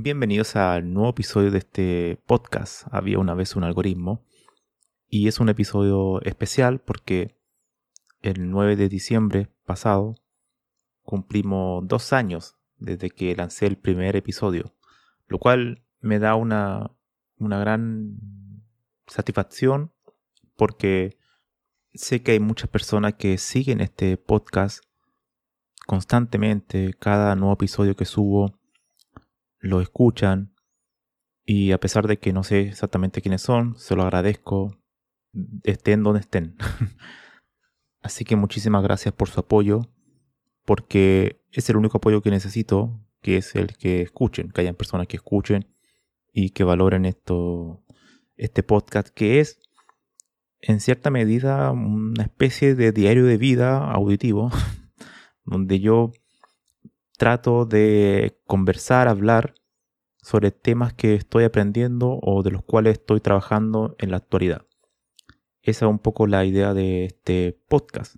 Bienvenidos al nuevo episodio de este podcast. Había una vez un algoritmo y es un episodio especial porque el 9 de diciembre pasado cumplimos dos años desde que lancé el primer episodio, lo cual me da una una gran satisfacción porque sé que hay muchas personas que siguen este podcast constantemente, cada nuevo episodio que subo lo escuchan y a pesar de que no sé exactamente quiénes son, se lo agradezco, estén donde estén. Así que muchísimas gracias por su apoyo, porque es el único apoyo que necesito, que es el que escuchen, que hayan personas que escuchen y que valoren esto, este podcast que es en cierta medida una especie de diario de vida auditivo donde yo trato de conversar, hablar sobre temas que estoy aprendiendo o de los cuales estoy trabajando en la actualidad. Esa es un poco la idea de este podcast.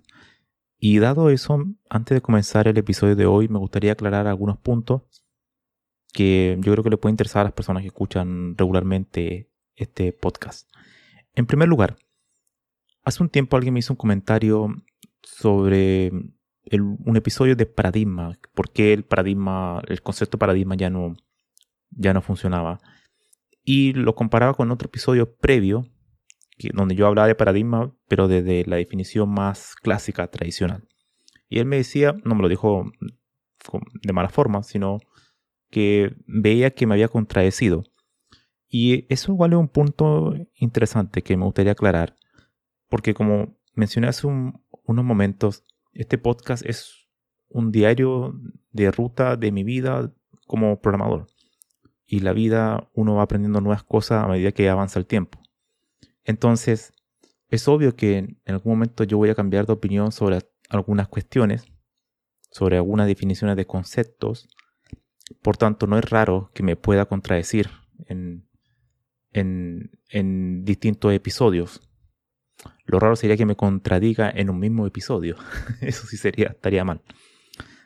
Y dado eso, antes de comenzar el episodio de hoy, me gustaría aclarar algunos puntos que yo creo que le puede interesar a las personas que escuchan regularmente este podcast. En primer lugar, hace un tiempo alguien me hizo un comentario sobre un episodio de paradigma, por qué el paradigma, el concepto paradigma ya no, ya no funcionaba. Y lo comparaba con otro episodio previo, donde yo hablaba de paradigma, pero desde la definición más clásica, tradicional. Y él me decía, no me lo dijo de mala forma, sino que veía que me había contradecido. Y eso igual es un punto interesante que me gustaría aclarar, porque como mencioné hace unos momentos, este podcast es un diario de ruta de mi vida como programador. Y la vida uno va aprendiendo nuevas cosas a medida que avanza el tiempo. Entonces, es obvio que en algún momento yo voy a cambiar de opinión sobre algunas cuestiones, sobre algunas definiciones de conceptos, por tanto, no es raro que me pueda contradecir en, en, distintos episodios. Lo raro sería que me contradiga en un mismo episodio. Eso sí sería, estaría mal.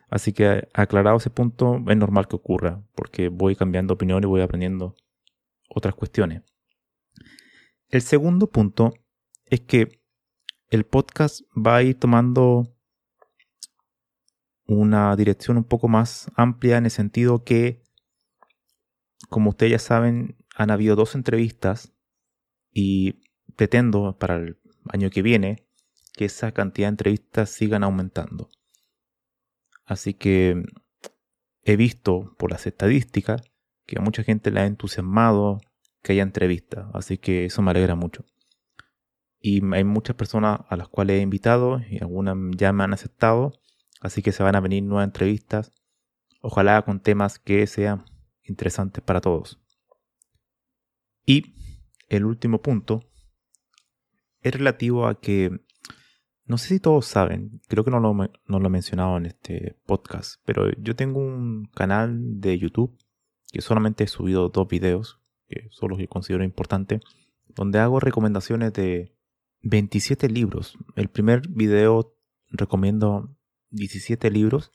Así que aclarado ese punto, es normal que ocurra, porque voy cambiando opinión y voy aprendiendo otras cuestiones. El segundo punto es que el podcast va a ir tomando una dirección un poco más amplia en el sentido que, como ustedes ya saben, han habido dos entrevistas y pretendo para el año que viene que esa cantidad de entrevistas sigan aumentando. Así que he visto por las estadísticas que a mucha gente le ha entusiasmado que haya entrevistas, así que eso me alegra mucho. Y hay muchas personas a las cuales he invitado y algunas ya me han aceptado Así que se van a venir nuevas entrevistas, ojalá con temas que sean interesantes para todos. Y el último punto es relativo a que, no sé si todos saben, creo que no lo, he mencionado en este podcast, pero yo tengo un canal de YouTube que solamente he subido dos videos, que son los que considero importantes, donde hago recomendaciones de 27 libros. El primer video recomiendo 17 libros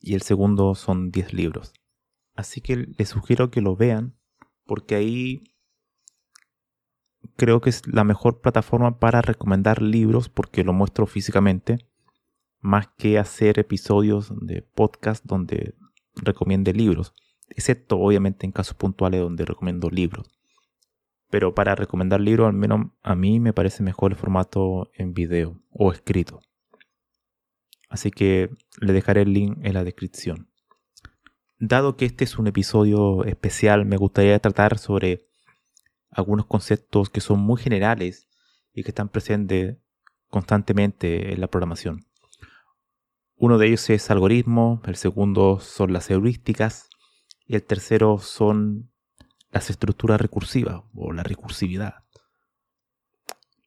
y el segundo son 10 libros. Así que les sugiero que lo vean porque ahí creo que es la mejor plataforma para recomendar libros porque lo muestro físicamente más que hacer episodios de podcast donde recomiende libros. excepto obviamente en casos puntuales donde recomiendo libros. Pero para recomendar libros, al menos a mí me parece mejor el formato en video o escrito. Así que le dejaré el link en la descripción. Dado que este es un episodio especial, me gustaría tratar sobre algunos conceptos que son muy generales y que están presentes constantemente en la programación. Uno de ellos es algoritmo, el segundo son las heurísticas y el tercero son las estructuras recursivas o la recursividad.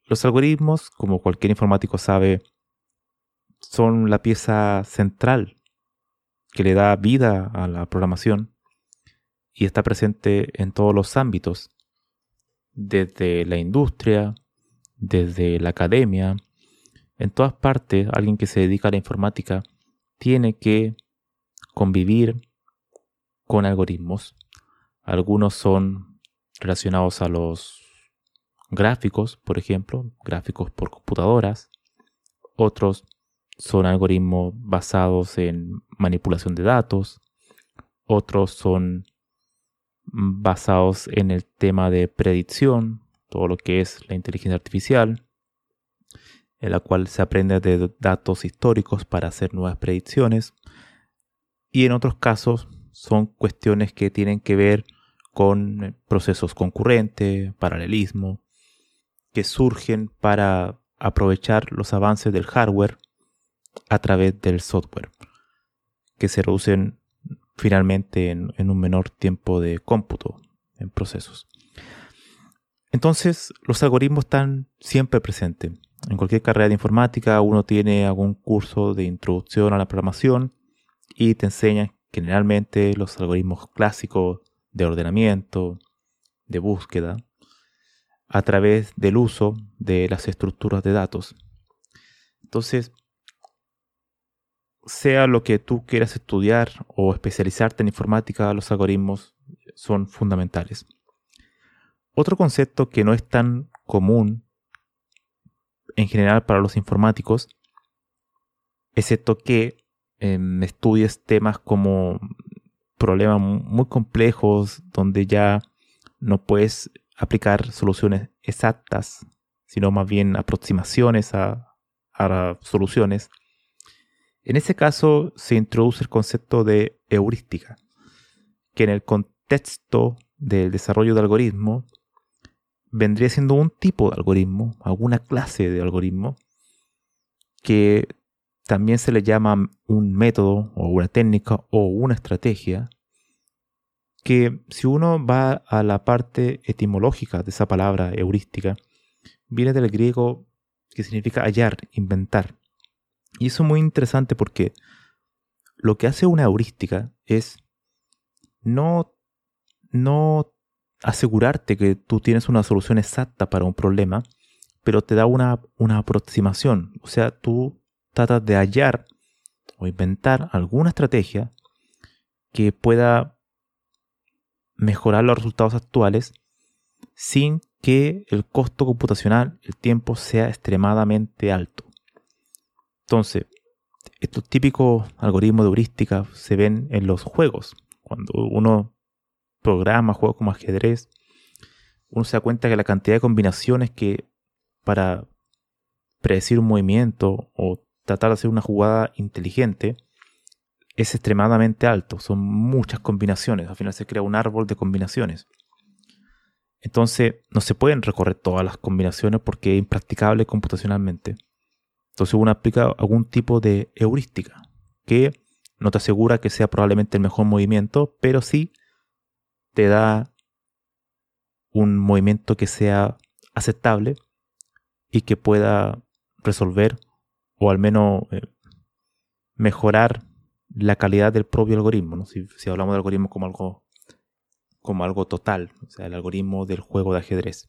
Los algoritmos, como cualquier informático sabe, son la pieza central que le da vida a la programación y está presente en todos los ámbitos, desde la industria, desde la academia, en todas partes alguien que se dedica a la informática tiene que convivir con algoritmos. Algunos son relacionados a los gráficos, por ejemplo, gráficos por computadoras. Otros son algoritmos basados en manipulación de datos, otros son basados en el tema de predicción, todo lo que es la inteligencia artificial, en la cual se aprende de datos históricos para hacer nuevas predicciones, y en otros casos son cuestiones que tienen que ver con procesos concurrentes, paralelismo, que surgen para aprovechar los avances del hardware a través del software, que se reducen finalmente en, un menor tiempo de cómputo en procesos. Entonces, los algoritmos están siempre presentes. En cualquier carrera de informática uno tiene algún curso de introducción a la programación y te enseñan generalmente los algoritmos clásicos de ordenamiento, de búsqueda, a través del uso de las estructuras de datos. Entonces, sea lo que tú quieras estudiar o especializarte en informática, los algoritmos son fundamentales. Otro concepto que no es tan común en general para los informáticos, excepto que estudies temas como problemas muy complejos donde ya no puedes aplicar soluciones exactas, sino más bien aproximaciones a soluciones en ese caso se introduce el concepto de heurística, que en el contexto del desarrollo de algoritmo vendría siendo un tipo de algoritmo, alguna clase de algoritmo, que también se le llama un método o una técnica o una estrategia, que si uno va a la parte etimológica de esa palabra heurística, viene del griego que significa hallar, inventar. Y eso es muy interesante porque lo que hace una heurística es no, no asegurarte que tú tienes una solución exacta para un problema, pero te da una, una aproximación. O sea, tú tratas de hallar o inventar alguna estrategia que pueda mejorar los resultados actuales sin que el costo computacional, el tiempo, sea extremadamente alto. Entonces, estos típicos algoritmos de heurística se ven en los juegos. Cuando uno programa juegos como ajedrez, uno se da cuenta que la cantidad de combinaciones que para predecir un movimiento o tratar de hacer una jugada inteligente es extremadamente alto. Son muchas combinaciones. Al final se crea un árbol de combinaciones. Entonces no se pueden recorrer todas las combinaciones porque es impracticable computacionalmente. Entonces uno aplica algún tipo de heurística que no te asegura que sea probablemente el mejor movimiento, pero sí te da un movimiento que sea aceptable y que pueda resolver o al menos eh, mejorar la calidad del propio algoritmo. Si, hablamos del algoritmo como algo, como algo total, o sea, el algoritmo del juego de ajedrez.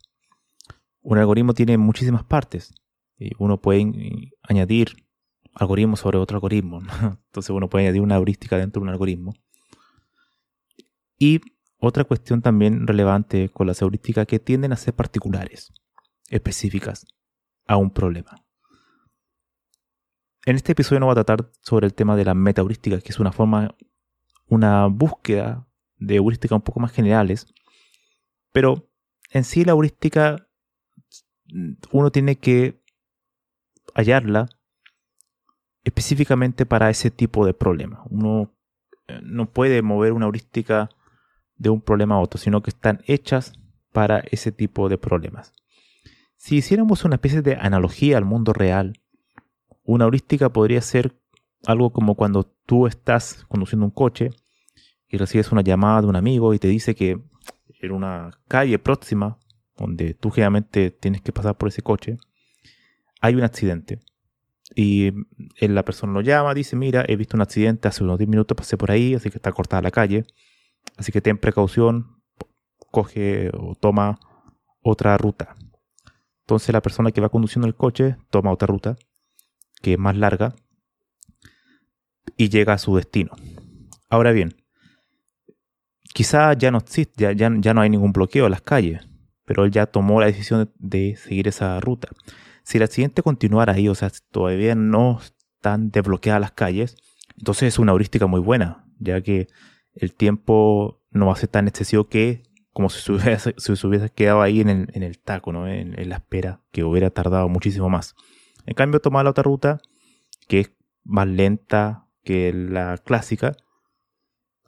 Un algoritmo tiene muchísimas partes uno puede añadir algoritmos sobre otro algoritmo. Entonces uno puede añadir una heurística dentro de un algoritmo. Y otra cuestión también relevante con las heurísticas que tienden a ser particulares, específicas a un problema. En este episodio no voy a tratar sobre el tema de la metaheurística, que es una forma, una búsqueda de heurística un poco más generales, pero en sí la heurística uno tiene que hallarla específicamente para ese tipo de problema. Uno eh, no puede mover una heurística de un problema a otro, sino que están hechas para ese tipo de problemas. Si hiciéramos una especie de analogía al mundo real, una heurística podría ser algo como cuando tú estás conduciendo un coche y recibes una llamada de un amigo y te dice que en una calle próxima, donde tú generalmente tienes que pasar por ese coche, hay un accidente. Y la persona lo llama, dice, mira, he visto un accidente, hace unos 10 minutos pasé por ahí, así que está cortada la calle. Así que ten precaución, coge o toma otra ruta. Entonces la persona que va conduciendo el coche toma otra ruta, que es más larga, y llega a su destino. Ahora bien, quizá ya no existe, ya, ya, ya no hay ningún bloqueo en las calles, pero él ya tomó la decisión de seguir esa ruta. Si el accidente continuara ahí, o sea, todavía no están desbloqueadas las calles, entonces es una heurística muy buena, ya que el tiempo no va a ser tan excesivo que como si se hubiese, se hubiese quedado ahí en el, en el taco, ¿no? En, en, la espera, que hubiera tardado muchísimo más. En cambio, tomar la otra ruta, que es más lenta que la clásica,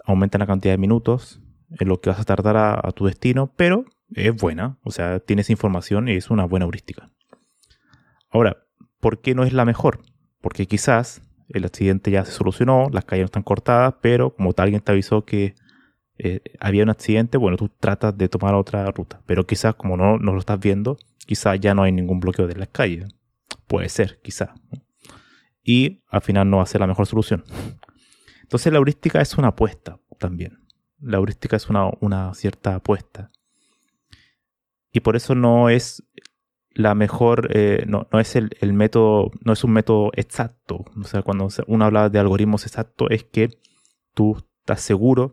aumenta la cantidad de minutos en lo que vas a tardar a, a tu destino, pero es buena, o sea, tienes información y es una buena heurística. Ahora, ¿por qué no es la mejor? Porque quizás el accidente ya se solucionó, las calles no están cortadas, pero como tal alguien te avisó que eh, había un accidente, bueno, tú tratas de tomar otra ruta. Pero quizás como no, no lo estás viendo, quizás ya no hay ningún bloqueo de las calles. Puede ser, quizás. Y al final no va a ser la mejor solución. Entonces la heurística es una apuesta también. La heurística es una, una cierta apuesta. Y por eso no es la mejor, eh, no, no, es el, el, método, no es un método exacto. O sea, cuando uno habla de algoritmos exactos, es que tú estás seguro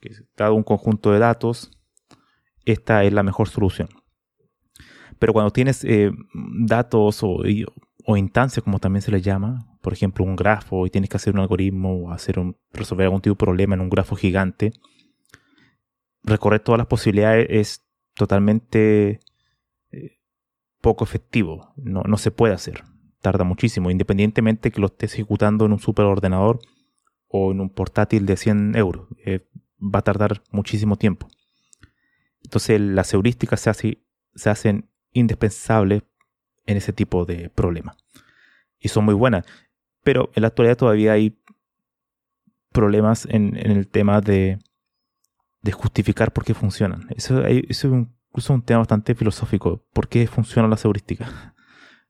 que dado un conjunto de datos, esta es la mejor solución. Pero cuando tienes eh, datos o, o, instancias, como también se les llama, por ejemplo, un grafo, y tienes que hacer un algoritmo o hacer un, resolver algún tipo de problema en un grafo gigante, recorrer todas las posibilidades es totalmente poco efectivo. No, no se puede hacer. Tarda muchísimo, independientemente que lo estés ejecutando en un superordenador o en un portátil de 100 euros. Eh, va a tardar muchísimo tiempo. Entonces las heurísticas se, se hacen indispensables en ese tipo de problemas. Y son muy buenas. Pero en la actualidad todavía hay problemas en, el tema de, de, justificar por qué funcionan. Eso, eso es un incluso un tema bastante filosófico. ¿Por qué funciona la heurística?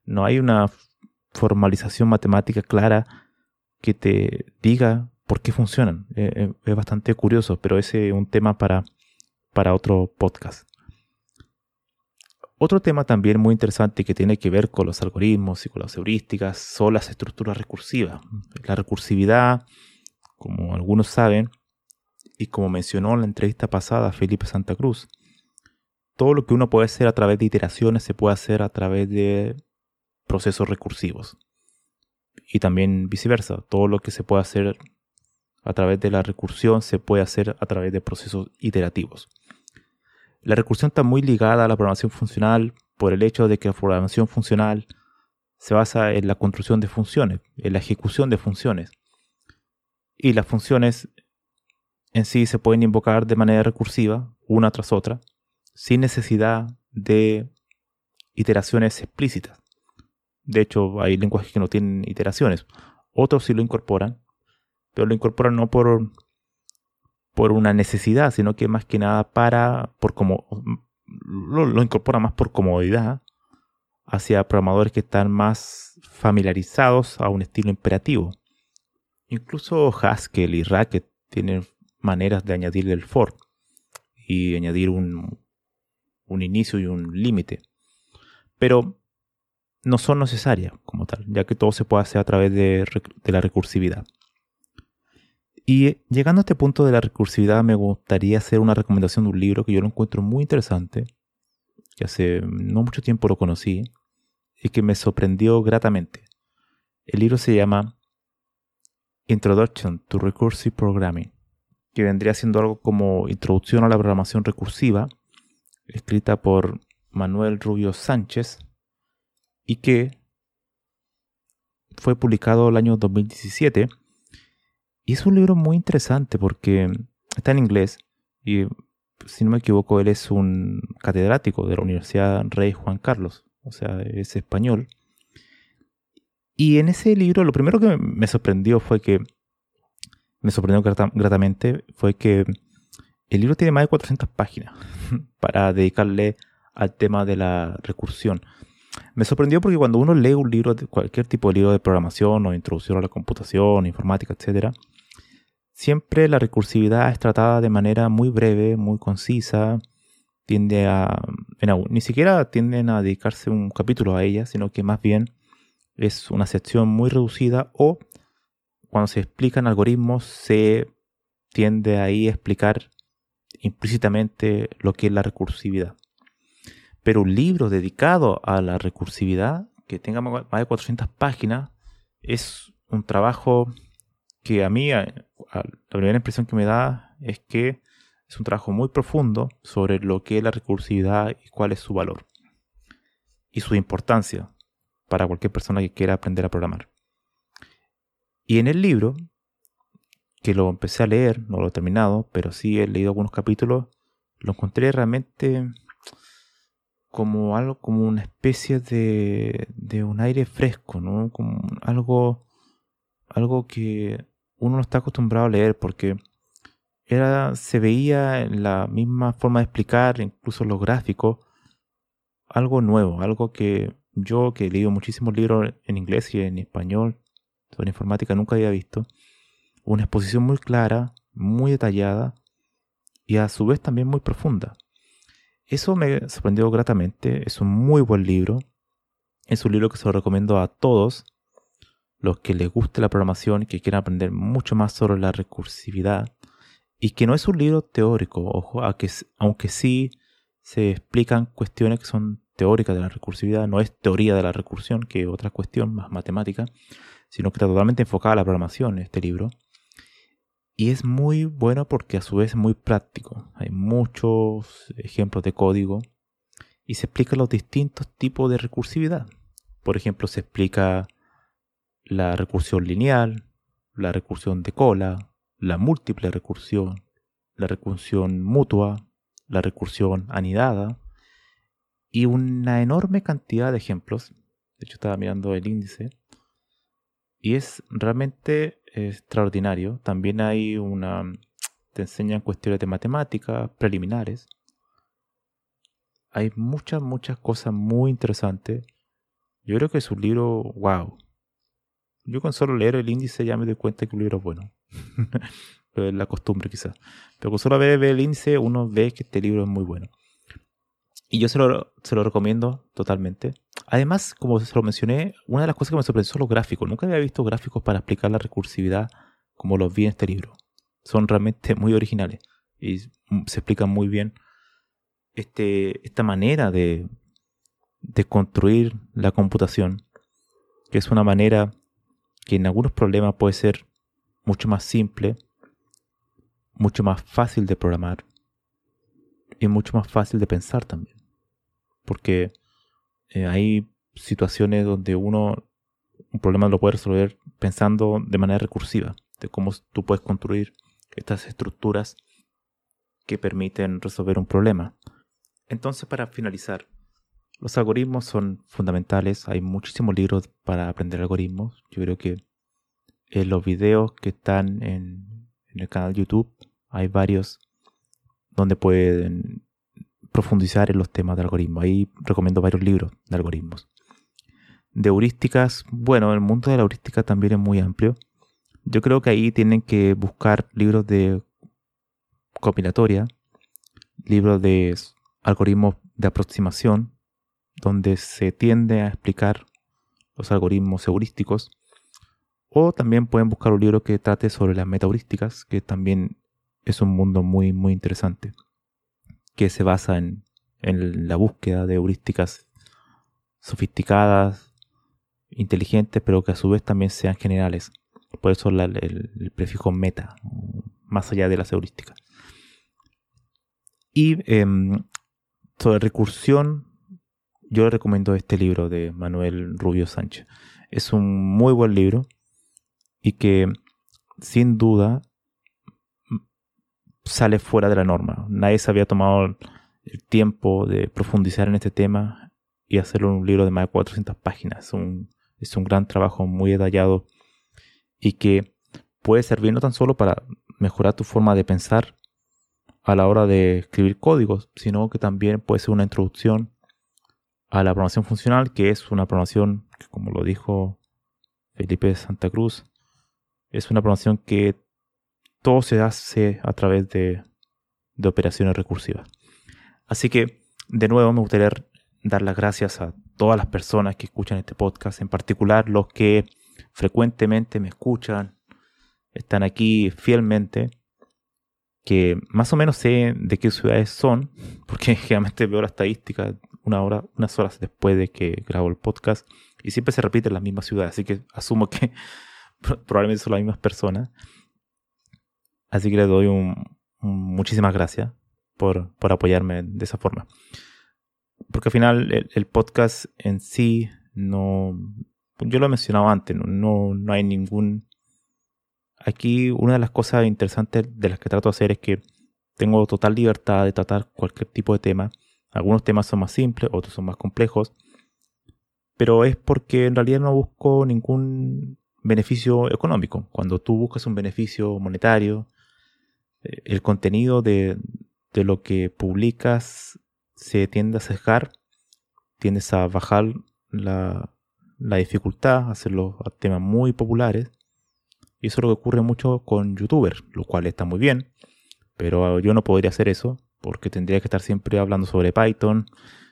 No hay una formalización matemática clara que te diga por qué funcionan. Eh, eh, es bastante curioso, pero ese es un tema para, para otro podcast. Otro tema también muy interesante que tiene que ver con los algoritmos y con las heurísticas son las estructuras recursivas. La recursividad, como algunos saben, y como mencionó en la entrevista pasada Felipe Santa Cruz, todo lo que uno puede hacer a través de iteraciones se puede hacer a través de procesos recursivos. Y también viceversa, todo lo que se puede hacer a través de la recursión se puede hacer a través de procesos iterativos. La recursión está muy ligada a la programación funcional por el hecho de que la programación funcional se basa en la construcción de funciones, en la ejecución de funciones. Y las funciones en sí se pueden invocar de manera recursiva, una tras otra, sin necesidad de iteraciones explícitas. De hecho, hay lenguajes que no tienen iteraciones. Otros sí lo incorporan, pero lo incorporan no por, por una necesidad, sino que más que nada para, por como, lo, lo incorporan más por comodidad hacia programadores que están más familiarizados a un estilo imperativo. Incluso Haskell y Racket tienen maneras de añadirle el for y añadir un, un inicio y un límite. Pero no son necesarias como tal, ya que todo se puede hacer a través de, la recursividad. Y llegando a este punto de la recursividad, me gustaría hacer una recomendación de un libro que yo lo encuentro muy interesante, que hace no mucho tiempo lo conocí y que me sorprendió gratamente. El libro se llama Introduction to Recursive Programming, que vendría siendo algo como Introducción a la programación recursiva, escrita por Manuel Rubio Sánchez, y que fue publicado el año 2017. Y es un libro muy interesante porque está en inglés y si no me equivoco él es un catedrático de la Universidad Rey Juan Carlos, o sea, es español. Y en ese libro lo primero que me sorprendió fue que, me sorprendió gratamente, fue que el libro tiene más de 400 páginas para dedicarle al tema de la recursión. Me sorprendió porque cuando uno lee un libro, cualquier tipo de libro de programación o introducción a la computación, informática, etc., siempre la recursividad es tratada de manera muy breve, muy concisa, tiende a, ni siquiera tienden a dedicarse un capítulo a ella, sino que más bien es una sección muy reducida o cuando se explican algoritmos se tiende ahí a explicar implícitamente lo que es la recursividad. Pero un libro dedicado a la recursividad, que tenga más de 400 páginas, es un trabajo que a mí, la primera impresión que me da es que es un trabajo muy profundo sobre lo que es la recursividad y cuál es su valor y su importancia para cualquier persona que quiera aprender a programar. Y en el libro, que lo empecé a leer, no lo he terminado, pero sí he leído algunos capítulos, lo encontré realmente como algo, como una especie de, de un aire fresco, ¿no? Como algo, algo que uno no está acostumbrado a leer porque era, se veía en la misma forma de explicar, incluso los gráficos, algo nuevo, algo que yo que he leído muchísimos libros en inglés y en español sobre informática nunca había visto. Una exposición muy clara, muy detallada y a su vez también muy profunda. Eso me sorprendió gratamente. Es un muy buen libro. Es un libro que se lo recomiendo a todos los que les guste la programación que quieran aprender mucho más sobre la recursividad. Y que no es un libro teórico, ojo, aunque sí se explican cuestiones que son teóricas de la recursividad, no es teoría de la recursión, que es otra cuestión más matemática, sino que está totalmente enfocada a la programación este libro. Y es muy bueno porque a su vez es muy práctico. Hay muchos ejemplos de código y se explican los distintos tipos de recursividad. Por ejemplo, se explica la recursión lineal, la recursión de cola, la múltiple recursión, la recursión mutua, la recursión anidada y una enorme cantidad de ejemplos. De hecho, estaba mirando el índice y es realmente extraordinario. También hay una... Te enseñan cuestiones de matemática preliminares. Hay muchas, muchas cosas muy interesantes. Yo creo que es un libro, wow. Yo con solo leer el índice ya me doy cuenta que un libro es bueno. la costumbre quizás. Pero con solo ver, el índice uno ve que este libro es muy bueno. Y yo se lo, se lo recomiendo totalmente. Además, como se lo mencioné, una de las cosas que me sorprendió son los gráficos. Nunca había visto gráficos para explicar la recursividad como los vi en este libro. Son realmente muy originales y se explican muy bien este, esta manera de, de construir la computación, que es una manera que en algunos problemas puede ser mucho más simple, mucho más fácil de programar y mucho más fácil de pensar también. Porque eh, hay situaciones donde uno un problema lo puede resolver pensando de manera recursiva, de cómo tú puedes construir estas estructuras que permiten resolver un problema. Entonces, para finalizar, los algoritmos son fundamentales. Hay muchísimos libros para aprender algoritmos. Yo creo que en los videos que están en, en el canal YouTube hay varios donde pueden profundizar en los temas de algoritmos. Ahí recomiendo varios libros de algoritmos. De heurísticas, bueno, el mundo de la heurística también es muy amplio. Yo creo que ahí tienen que buscar libros de combinatoria, libros de algoritmos de aproximación, donde se tiende a explicar los algoritmos heurísticos. O también pueden buscar un libro que trate sobre las metaheurísticas, que también es un mundo muy, muy interesante que se basa en, la búsqueda de heurísticas sofisticadas, inteligentes, pero que a su vez también sean generales. Por eso el, prefijo meta, más allá de las heurísticas. Y em, sobre recursión, yo le recomiendo este libro de Manuel Rubio Sánchez. Es un muy buen libro y que sin duda sale fuera de la norma. Nadie se había tomado el tiempo de profundizar en este tema y hacerlo un libro de más de 400 páginas. Es un, es un gran trabajo muy detallado y que puede servir no tan solo para mejorar tu forma de pensar a la hora de escribir códigos, sino que también puede ser una introducción a la programación funcional, que es una programación que, como lo dijo Felipe Santa Cruz, es una programación que todo se hace a través de, de operaciones recursivas. Así que, de nuevo, me gustaría dar las gracias a todas las personas que escuchan este podcast, en particular los que frecuentemente me escuchan, están aquí fielmente, que más o menos sé de qué ciudades son, porque generalmente veo la estadística una hora, unas horas después de que grabo el podcast, y siempre se repiten las mismas ciudades, así que asumo que probablemente son las mismas personas. Así que les doy muchísimas gracias por, por, apoyarme de esa forma. Porque al final el, podcast en sí no... Yo lo he mencionado antes, no, no, hay ningún... Aquí una de las cosas interesantes de las que trato de hacer es que tengo total libertad de tratar cualquier tipo de tema. Algunos temas son más simples, otros son más complejos. Pero es porque en realidad no busco ningún beneficio económico. Cuando tú buscas un beneficio monetario, el contenido de, lo que publicas se tiende a sesgar, tiendes a bajar la, la dificultad, hacerlo a temas muy populares. Y eso es lo que ocurre mucho con youtubers, lo cual está muy bien, pero yo no podría hacer eso porque tendría que estar siempre hablando sobre Python,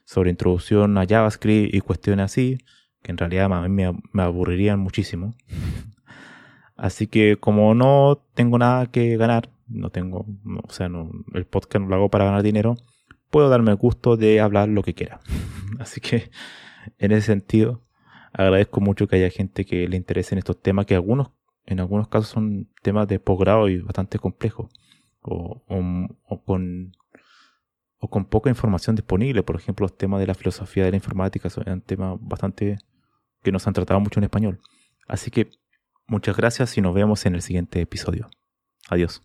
sobre introducción a JavaScript y cuestiones así, que en realidad a mí me aburrirían muchísimo. Así que como no tengo nada que ganar, no tengo, o sea, no, el podcast no lo hago para ganar dinero, puedo darme el gusto de hablar lo que quiera. Así que en ese sentido, agradezco mucho que haya gente que le interese en estos temas, que algunos, en algunos casos son temas de posgrado y bastante complejos, o, con, o con poca información disponible. Por ejemplo, los temas de la filosofía de la informática son temas bastante que nos han tratado mucho en español. Así que muchas gracias y nos vemos en el siguiente episodio. Adiós.